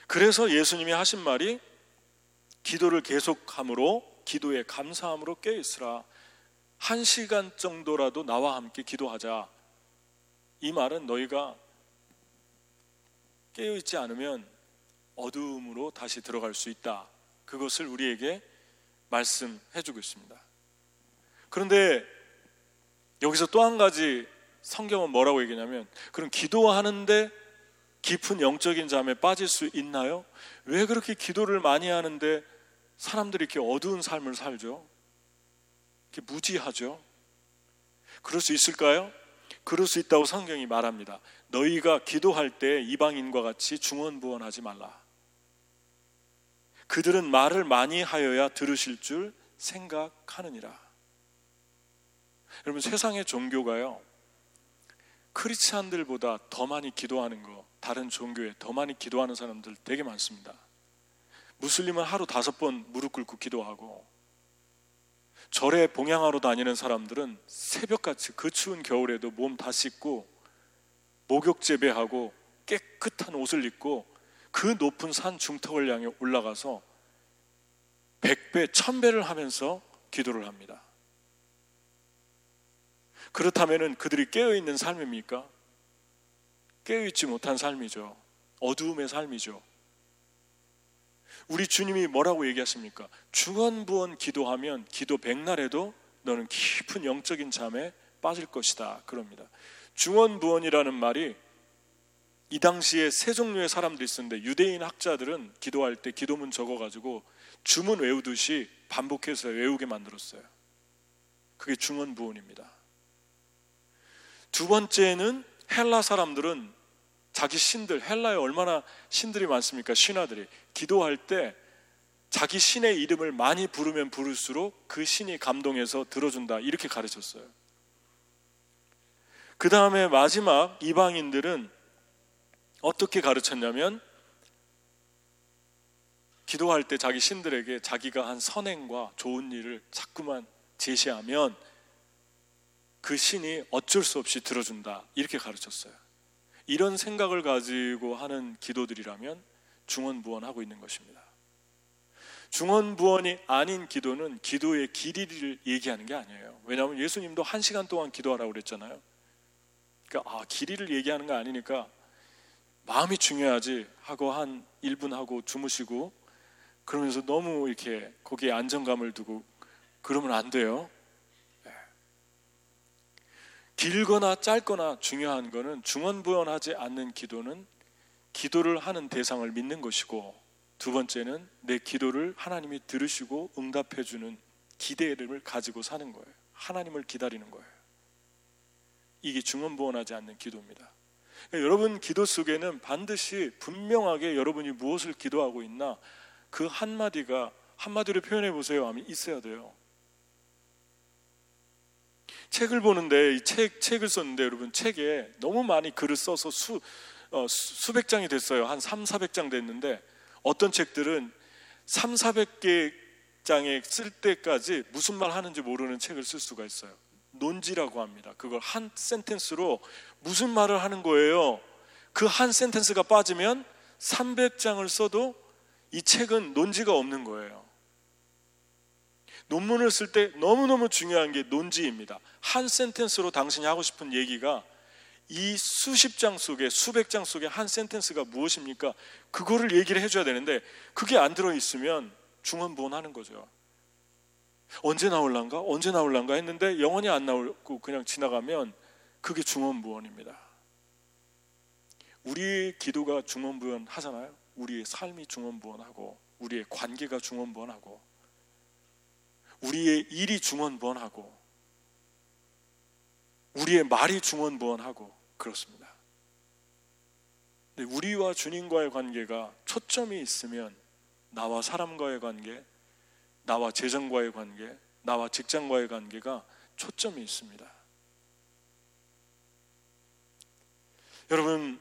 그래서 예수님이 하신 말이 기도를 계속함으로 기도에 감사함으로 깨 있으라. 한 시간 정도라도 나와 함께 기도하자. 이 말은 너희가 깨어 있지 않으면 어두움으로 다시 들어갈 수 있다. 그것을 우리에게 말씀해 주고 있습니다. 그런데 여기서 또 한 가지 성경은 뭐라고 얘기냐면 그럼 기도하는데 깊은 영적인 잠에 빠질 수 있나요? 왜 그렇게 기도를 많이 하는데 사람들이 이렇게 어두운 삶을 살죠? 무지하죠? 그럴 수 있을까요? 그럴 수 있다고 성경이 말합니다. 너희가 기도할 때 이방인과 같이 중언부언하지 말라. 그들은 말을 많이 하여야 들으실 줄 생각하느니라. 여러분 세상의 종교가요. 크리스찬들보다 더 많이 기도하는 거 다른 종교에 더 많이 기도하는 사람들 되게 많습니다. 무슬림은 하루 다섯 번 무릎 꿇고 기도하고 절에 봉양하러 다니는 사람들은 새벽같이 그 추운 겨울에도 몸 다 씻고 목욕 재배하고 깨끗한 옷을 입고 그 높은 산 중턱을 향해 올라가서 백배, 천배를 하면서 기도를 합니다. 그렇다면 그들이 깨어있는 삶입니까? 깨어있지 못한 삶이죠. 어두움의 삶이죠. 우리 주님이 뭐라고 얘기하십니까? 중언부언 기도하면 기도 백날에도 너는 깊은 영적인 잠에 빠질 것이다. 그럽니다. 중언부언이라는 말이 이 당시에 세 종류의 사람들이 있었는데 유대인 학자들은 기도할 때 기도문 적어가지고 주문 외우듯이 반복해서 외우게 만들었어요. 그게 중언부언입니다. 두 번째는 헬라 사람들은 자기 신들 헬라에 얼마나 신들이 많습니까? 신하들이 기도할 때 자기 신의 이름을 많이 부르면 부를수록 그 신이 감동해서 들어준다 이렇게 가르쳤어요. 그 다음에 마지막 이방인들은 어떻게 가르쳤냐면 기도할 때 자기 신들에게 자기가 한 선행과 좋은 일을 자꾸만 제시하면 그 신이 어쩔 수 없이 들어준다. 이렇게 가르쳤어요. 이런 생각을 가지고 하는 기도들이라면 중언부언하고 있는 것입니다. 중언부언이 아닌 기도는 기도의 길이를 얘기하는 게 아니에요. 왜냐하면 예수님도 한 시간 동안 기도하라고 그랬잖아요. 그러니까 아, 길이를 얘기하는 거 아니니까 마음이 중요하지 하고 한 1분 하고 주무시고 그러면서 너무 이렇게 거기에 안정감을 두고 그러면 안 돼요. 길거나 짧거나 중요한 것은 중언부언하지 않는 기도는 기도를 하는 대상을 믿는 것이고 두 번째는 내 기도를 하나님이 들으시고 응답해 주는 기대를 가지고 사는 거예요. 하나님을 기다리는 거예요. 이게 중언부언하지 않는 기도입니다. 그러니까 여러분 기도 속에는 반드시 분명하게 여러분이 무엇을 기도하고 있나 그 한마디가 한마디로 표현해 보세요 하면 있어야 돼요. 책을 보는데 이 책, 책을 썼는데 여러분 책에 너무 많이 글을 써서 수, 어, 수백 장이 됐어요. 한 3, 400장 됐는데 어떤 책들은 3, 400개 장에 쓸 때까지 무슨 말 하는지 모르는 책을 쓸 수가 있어요. 논지라고 합니다. 그걸 한 센텐스로 무슨 말을 하는 거예요. 그 한 센텐스가 빠지면 300장을 써도 이 책은 논지가 없는 거예요. 논문을 쓸 때 너무너무 중요한 게 논지입니다. 한 센텐스로 당신이 하고 싶은 얘기가 이 수십 장 속에 수백 장 속에 한 센텐스가 무엇입니까? 그거를 얘기를 해줘야 되는데 그게 안 들어 있으면 중언부언하는 거죠. 언제 나올란가? 언제 나올란가 했는데 영원히 안 나오고 그냥 지나가면 그게 중언부언입니다. 우리의 기도가 중언부언 하잖아요. 우리의 삶이 중언부언하고 우리의 관계가 중언부언하고 우리의 일이 중언부언하고 우리의 말이 중원부원하고 그렇습니다. 우리와 주님과의 관계가 초점이 있으면 나와 사람과의 관계, 나와 재정과의 관계, 나와 직장과의 관계가 초점이 있습니다. 여러분,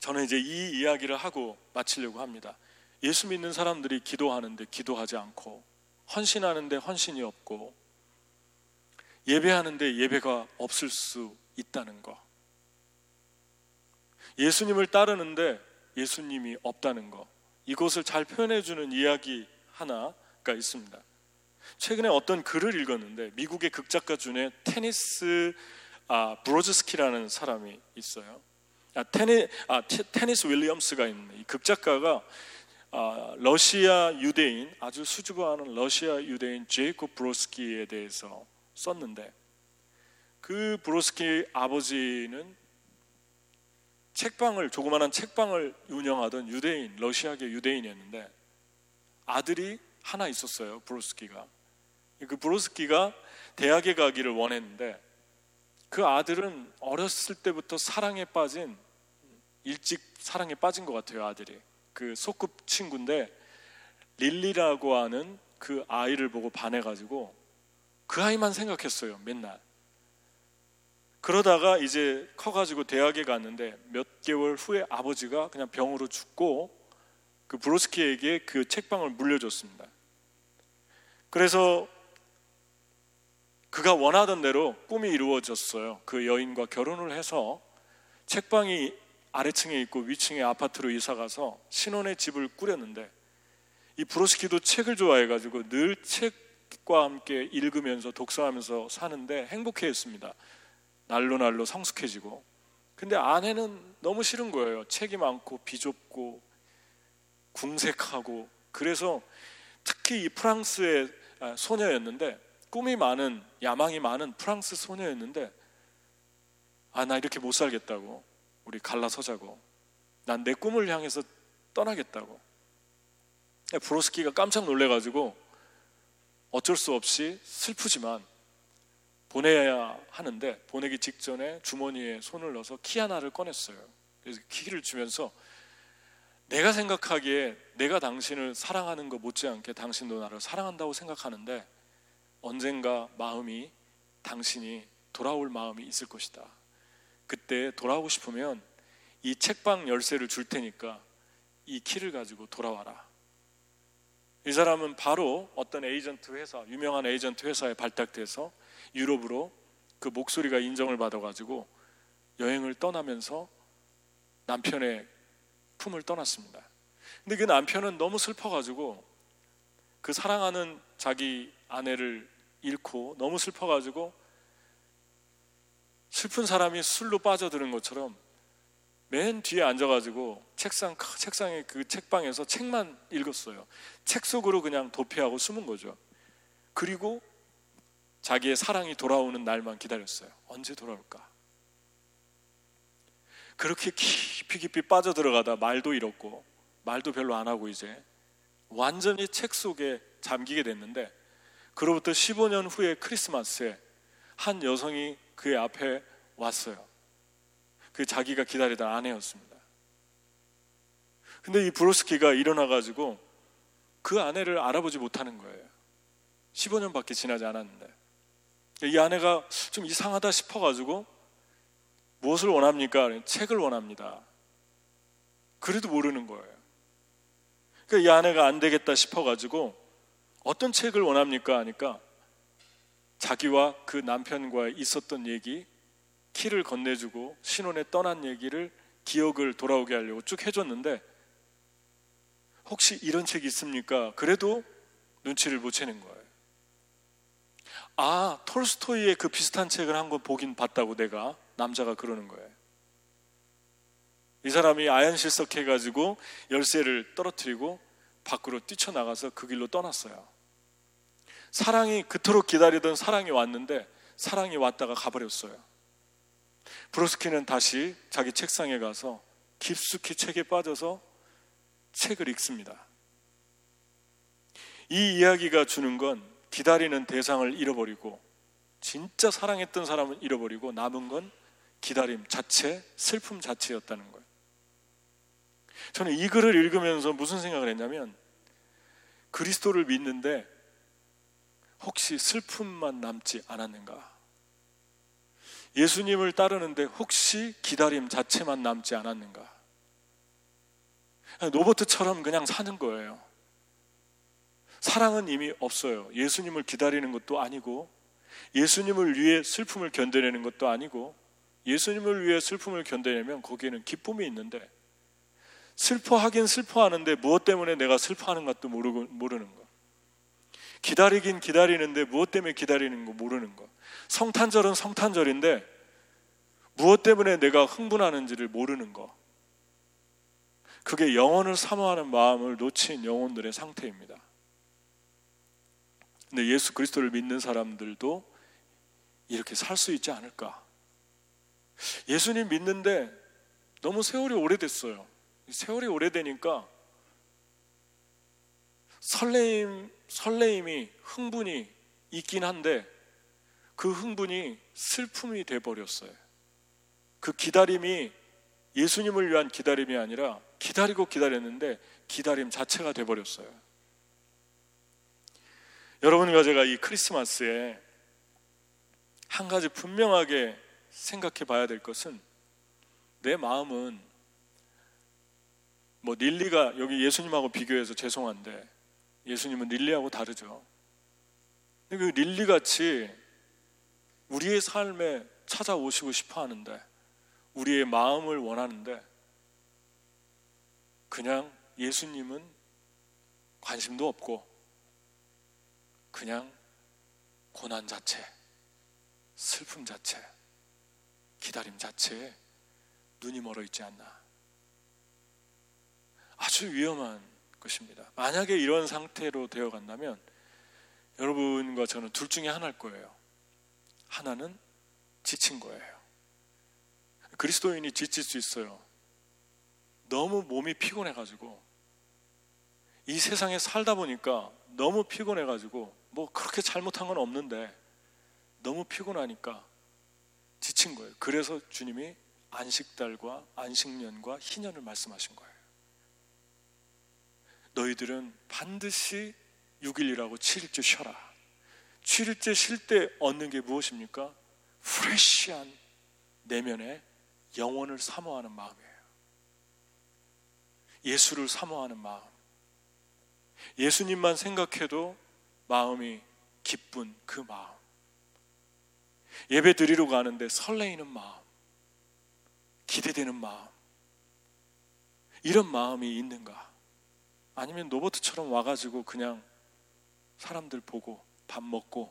저는 이제 이 이야기를 하고 마치려고 합니다. 예수 믿는 사람들이 기도하는데 기도하지 않고 헌신하는데 헌신이 없고 예배하는데 예배가 없을 수 있다는 거. 예수님을 따르는데 예수님이 없다는 거. 이것을 잘 표현해 주는 이야기 하나가 있습니다. 최근에 어떤 글을 읽었는데 미국의 극작가 중에 테니스 아, 브로즈스키라는 사람이 있어요. 아, 테니, 아, 테니스 윌리엄스가 있는 이 극작가가 아, 러시아 유대인 아주 수줍어하는 러시아 유대인 제이콥 브로스키에 대해서 썼는데 그 브로스키 아버지는 책방을 조그마한 책방을 운영하던 유대인 러시아계 유대인이었는데 아들이 하나 있었어요 브로스키가. 그 브로스키가 대학에 가기를 원했는데 그 아들은 어렸을 때부터 사랑에 빠진 일찍 사랑에 빠진 것 같아요 아들이 그 소꿉 친구인데 릴리라고 하는 그 아이를 보고 반해가지고 그 아이만 생각했어요 맨날 그러다가 이제 커가지고 대학에 갔는데 몇 개월 후에 아버지가 그냥 병으로 죽고 그 브로스키에게 그 책방을 물려줬습니다. 그래서 그가 원하던 대로 꿈이 이루어졌어요. 그 여인과 결혼을 해서 책방이 아래층에 있고 위층에 아파트로 이사 가서 신혼의 집을 꾸렸는데 이 브로스키도 책을 좋아해 가지고 늘 책과 함께 읽으면서 독서하면서 사는데 행복해 했습니다. 날로 날로 성숙해지고 근데 아내는 너무 싫은 거예요. 책이 많고 비좁고 궁색하고 그래서 특히 이 프랑스의 아, 소녀였는데 꿈이 많은 야망이 많은 프랑스 소녀였는데 아 나 이렇게 못 살겠다고 우리 갈라서자고 난 내 꿈을 향해서 떠나겠다고 브로스키가 깜짝 놀래가지고 어쩔 수 없이 슬프지만 보내야 하는데 보내기 직전에 주머니에 손을 넣어서 키 하나를 꺼냈어요. 그래서 키를 주면서 내가 생각하기에 내가 당신을 사랑하는 것 못지않게 당신도 나를 사랑한다고 생각하는데 언젠가 마음이 당신이 돌아올 마음이 있을 것이다. 그때 돌아오고 싶으면 이 책방 열쇠를 줄 테니까 이 키를 가지고 돌아와라. 이 사람은 바로 어떤 에이전트 회사, 유명한 에이전트 회사에 발탁돼서 유럽으로 그 목소리가 인정을 받아가지고 여행을 떠나면서 남편의 품을 떠났습니다. 근데 그 남편은 너무 슬퍼가지고 그 사랑하는 자기 아내를 잃고 너무 슬퍼가지고 슬픈 사람이 술로 빠져드는 것처럼 맨 뒤에 앉아가지고 책상 책상에 그 책방에서 책만 읽었어요. 책 속으로 그냥 도피하고 숨은 거죠. 그리고 자기의 사랑이 돌아오는 날만 기다렸어요. 언제 돌아올까? 그렇게 깊이 깊이 빠져 들어가다 말도 잃었고 말도 별로 안 하고 이제 완전히 책 속에 잠기게 됐는데 그로부터 15년 후에 크리스마스에 한 여성이 그의 앞에 왔어요. 그 자기가 기다리던 아내였습니다. 근데 이 브로스키가 일어나 가지고 그 아내를 알아보지 못하는 거예요. 15년밖에 지나지 않았는데. 이 아내가 좀 이상하다 싶어가지고 무엇을 원합니까? 책을 원합니다. 그래도 모르는 거예요. 그러니까 이 아내가 안 되겠다 싶어가지고 어떤 책을 원합니까? 하니까 자기와 그 남편과 있었던 얘기, 키를 건네주고 신혼에 떠난 얘기를 기억을 돌아오게 하려고 쭉 해줬는데 혹시 이런 책이 있습니까? 그래도 눈치를 못 채는 거예요. 아, 톨스토이의 그 비슷한 책을 한 권 보긴 봤다고 내가 남자가 그러는 거예요. 이 사람이 아연 실석해 가지고 열쇠를 떨어뜨리고 밖으로 뛰쳐나가서 그 길로 떠났어요. 사랑이 그토록 기다리던 사랑이 왔는데 사랑이 왔다가 가버렸어요. 브로스키는 다시 자기 책상에 가서 깊숙이 책에 빠져서 책을 읽습니다. 이 이야기가 주는 건 기다리는 대상을 잃어버리고 진짜 사랑했던 사람은 잃어버리고 남은 건 기다림 자체, 슬픔 자체였다는 거예요. 저는 이 글을 읽으면서 무슨 생각을 했냐면 그리스도를 믿는데 혹시 슬픔만 남지 않았는가? 예수님을 따르는데 혹시 기다림 자체만 남지 않았는가? 노버트처럼 그냥 사는 거예요. 사랑은 이미 없어요. 예수님을 기다리는 것도 아니고, 예수님을 위해 슬픔을 견뎌내는 것도 아니고, 예수님을 위해 슬픔을 견뎌내면 거기에는 기쁨이 있는데, 슬퍼하긴 슬퍼하는데 무엇 때문에 내가 슬퍼하는 것도 모르는 거. 기다리긴 기다리는데 무엇 때문에 기다리는 거 모르는 거. 성탄절은 성탄절인데 무엇 때문에 내가 흥분하는지를 모르는 거. 그게 영혼을 사모하는 마음을 놓친 영혼들의 상태입니다. 근데 예수 그리스도를 믿는 사람들도 이렇게 살 수 있지 않을까? 예수님 믿는데 너무 세월이 오래됐어요. 세월이 오래되니까 설레임, 설레임이, 흥분이 있긴 한데 그 흥분이 슬픔이 돼버렸어요. 그 기다림이 예수님을 위한 기다림이 아니라 기다리고 기다렸는데 기다림 자체가 돼버렸어요. 여러분과 제가 이 크리스마스에 한 가지 분명하게 생각해 봐야 될 것은 내 마음은 뭐 릴리가 여기 예수님하고 비교해서 죄송한데 예수님은 릴리하고 다르죠. 그 릴리 같이 우리의 삶에 찾아오시고 싶어 하는데 우리의 마음을 원하는데 그냥 예수님은 관심도 없고 그냥 고난 자체, 슬픔 자체, 기다림 자체에 눈이 멀어 있지 않나. 아주 위험한 것입니다. 만약에 이런 상태로 되어 간다면 여러분과 저는 둘 중에 하나일 거예요. 하나는 지친 거예요. 그리스도인이 지칠 수 있어요. 너무 몸이 피곤해가지고 이 세상에 살다 보니까 너무 피곤해가지고 뭐 그렇게 잘못한 건 없는데 너무 피곤하니까 지친 거예요. 그래서 주님이 안식달과 안식년과 희년을 말씀하신 거예요. 너희들은 반드시 6일이라고 7일째 쉬어라. 7일째 쉴 때 얻는 게 무엇입니까? 프레시한 내면의 영혼을 사모하는 마음이에요. 예수를 사모하는 마음. 예수님만 생각해도 마음이 기쁜 그 마음. 예배 드리러 가는데 설레이는 마음. 기대되는 마음. 이런 마음이 있는가? 아니면 노버트처럼 와가지고 그냥 사람들 보고 밥 먹고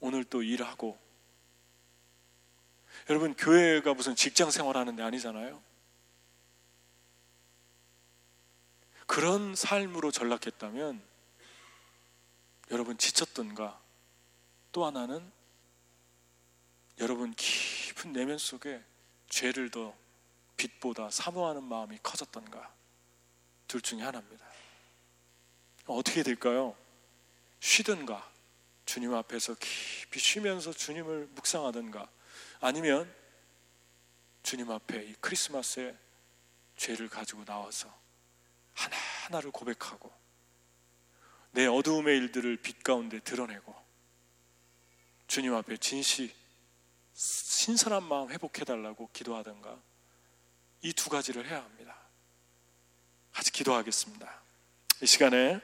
오늘 또 일하고. 여러분 교회가 무슨 직장 생활하는 데 아니잖아요. 그런 삶으로 전락했다면 여러분 지쳤던가? 또 하나는 여러분 깊은 내면 속에 죄를 더 빛보다 사모하는 마음이 커졌던가 둘 중에 하나입니다. 어떻게 될까요? 쉬든가 주님 앞에서 깊이 쉬면서 주님을 묵상하든가 아니면 주님 앞에 이 크리스마스에 죄를 가지고 나와서 하나하나를 고백하고 내 어두움의 일들을 빛 가운데 드러내고 주님 앞에 진시 신선한 마음 회복해달라고 기도하든가 이 두 가지를 해야 합니다. 같이 기도하겠습니다. 이 시간에